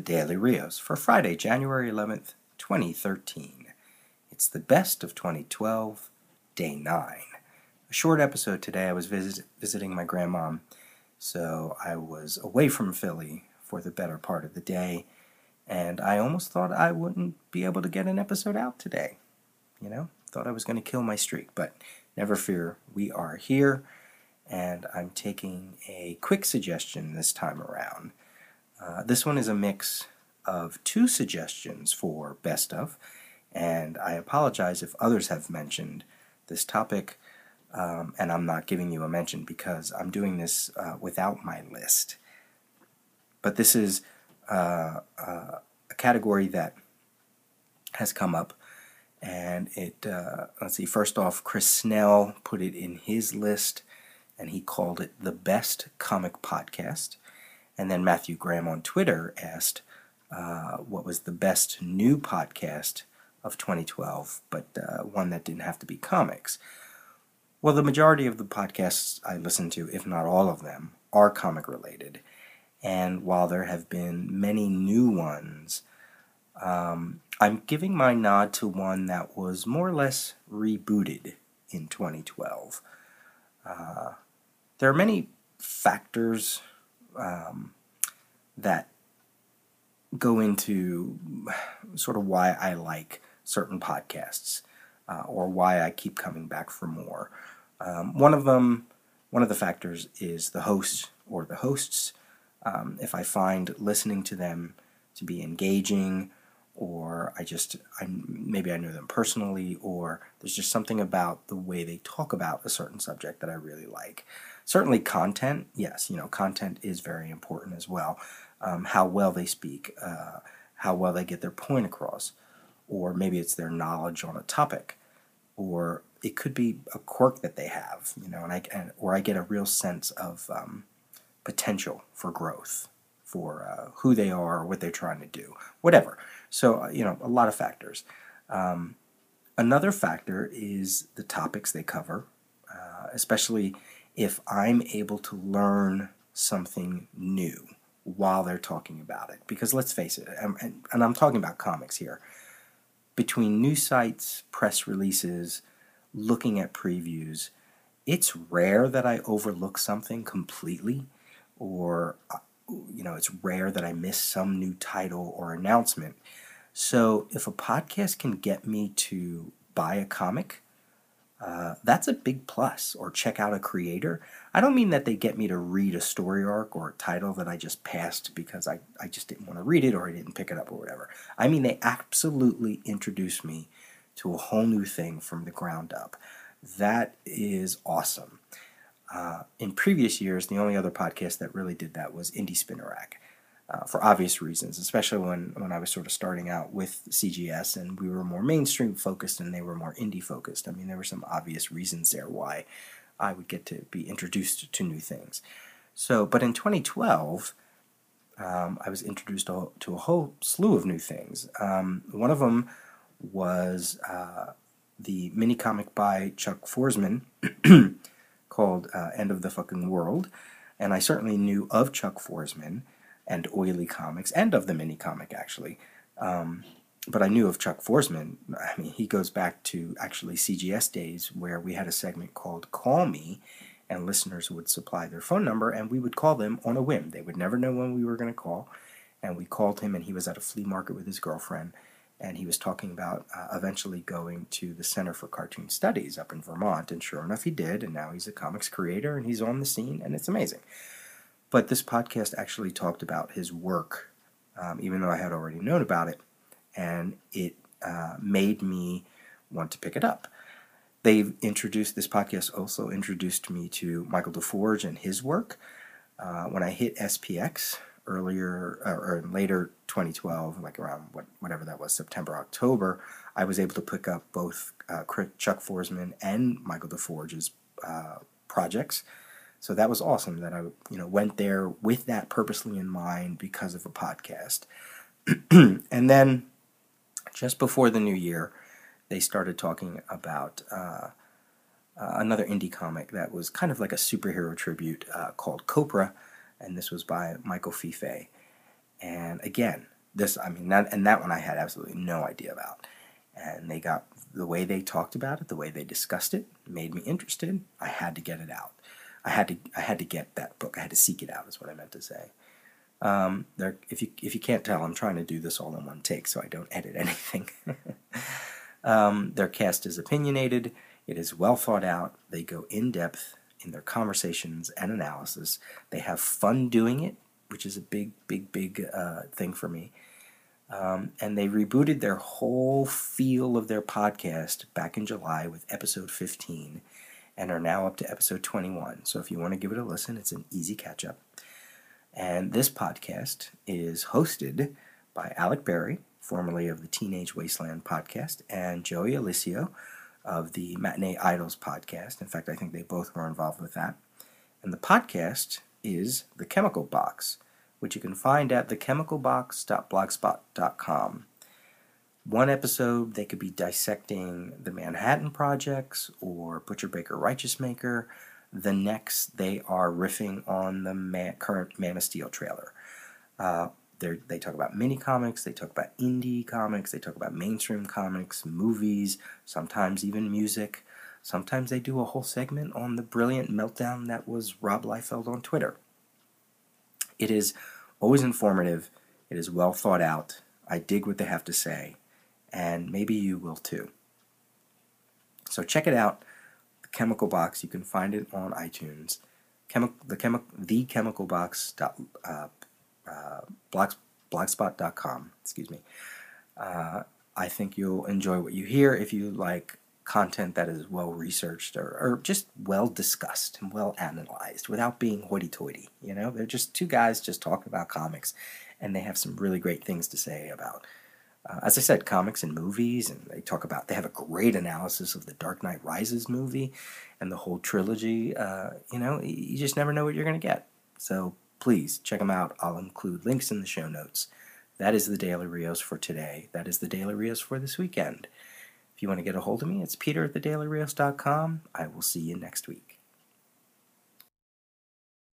Daily Rios for Friday, January 11th, 2013. It's the best of 2012, day 9. A short episode today. I was visit- visiting my grandmom, so I was away from Philly for the better part of the day, and I almost thought I wouldn't be able to get an episode out today. You know, thought I was going to kill my streak, but never fear, we are here, and I'm taking a quick suggestion this time around. Uh, this one is a mix of two suggestions for best of, and I apologize if others have mentioned this topic, um, and I'm not giving you a mention because I'm doing this uh, without my list. But this is uh, uh a category that has come up, and it, uh, let's see, first off, Chris Snell put it in his list, and he called it the best comic podcast. And then Matthew Graham on Twitter asked uh, what was the best new podcast of 2012, but uh, one that didn't have to be comics. Well, the majority of the podcasts I listen to, if not all of them, are comic related. And while there have been many new ones, um, I'm giving my nod to one that was more or less rebooted in 2012. Uh, there are many factors um, that go into sort of why I like certain podcasts uh, or why I keep coming back for more. Um, one of them, one of the factors is the host or the hosts. Um, if I find listening to them to be engaging, or I just I, maybe I know them personally, or there's just something about the way they talk about a certain subject that I really like. Certainly, content, yes, you know, content is very important as well. Um, how well they speak, uh, how well they get their point across, or maybe it's their knowledge on a topic, or it could be a quirk that they have, you know, and I and, or I get a real sense of um, potential for growth, for uh, who they are, or what they're trying to do, whatever. So, uh, you know, a lot of factors. Um, another factor is the topics they cover, uh, especially if I'm able to learn something new while they're talking about it. Because let's face it, and, and I'm talking about comics here, between news sites, press releases, looking at previews, it's rare that I overlook something completely or uh, you know, it's rare that I miss some new title or announcement. So if a podcast can get me to buy a comic, uh, that's a big plus. Or check out a creator. I don't mean that they get me to read a story arc or a title that I just passed because I, I just didn't want to read it or I didn't pick it up or whatever. I mean, they absolutely introduce me to a whole new thing from the ground up. That is awesome. Uh, in previous years, the only other podcast that really did that was Indie Spinner Rack. Uh, for obvious reasons, especially when, when I was sort of starting out with CGS and we were more mainstream focused and they were more indie focused. I mean, there were some obvious reasons there why I would get to be introduced to new things. So, but in 2012, um, I was introduced to, to, a whole slew of new things. Um, one of them was uh, the mini comic by Chuck Forsman called uh, End of the Fucking World. And I certainly knew of Chuck Forsman and Oily Comics and of the mini comic, actually. Um, but I knew of Chuck Forsman. I mean, he goes back to actually CGS days where we had a segment called Call Me, and listeners would supply their phone number, and we would call them on a whim. They would never know when we were going to call. And we called him, and he was at a flea market with his girlfriend and he was talking about uh, eventually going to the Center for Cartoon Studies up in Vermont, and sure enough, he did, and now he's a comics creator and he's on the scene, and it's amazing. But this podcast actually talked about his work, um, even though I had already known about it, and it uh, made me want to pick it up. They've introduced this podcast, also introduced me to Michael DeForge and his work. Uh, when I hit SPX, earlier uh, or later 2012, like around what, whatever that was, September, October, I was able to pick up both uh, Chuck Forsman and Michael DeForge's uh, projects. So that was awesome that I you know went there with that purposely in mind because of a podcast. and then just before the new year, they started talking about uh, uh, another indie comic that was kind of like a superhero tribute uh, called Copra and this was by Michael Fiffe. And again, this, I mean, that, and that one I had absolutely no idea about. And they got the way they talked about it, the way they discussed it, made me interested. I had to get it out. I had to, I had to get that book. I had to seek it out. Is what I meant to say. Um, there, if you if you can't tell, I'm trying to do this all in one take, so I don't edit anything. um, their cast is opinionated. It is well thought out. They go in depth in their conversations and analysis. They have fun doing it, which is a big, big, big uh, thing for me. Um, and they rebooted their whole feel of their podcast back in July with episode 15 and are now up to episode 21. So if you want to give it a listen, it's an easy catch up. And this podcast is hosted by Alec Berry, formerly of the Teenage Wasteland podcast, and Joey Aulisio of the Matinee Idols podcast. In fact, I think they both were involved with that. And the podcast is The Chemical Box, which you can find at thechemicalbox.blogspot.com. One episode, they could be dissecting the Manhattan Projects or Butcher Baker Righteous Maker. The next, they are riffing on the man, current Man of Steel trailer. Uh, they talk about mini comics, they talk about indie comics, they talk about mainstream comics, movies, sometimes even music. Sometimes they do a whole segment on the brilliant meltdown that was Rob Liefeld on Twitter. It is always informative, it is well thought out. I dig what they have to say, and maybe you will too. So check it out. The Chemical Box. You can find it on iTunes. Chemi- the, chemi- the Chemical Box. Uh, uh, blog, blogspot.com. Excuse me. Uh, I think you'll enjoy what you hear if you like content that is well researched or, or just well discussed and well analyzed without being hoity toity. You know, they're just two guys just talking about comics, and they have some really great things to say about. Uh, as I said, comics and movies, and they talk about, they have a great analysis of the Dark Knight Rises movie and the whole trilogy. Uh, you know, you just never know what you're going to get. So please check them out. I'll include links in the show notes. That is the Daily Rios for today. That is the Daily Rios for this weekend. If you want to get a hold of me, it's peter at thedailyrios.com. I will see you next week.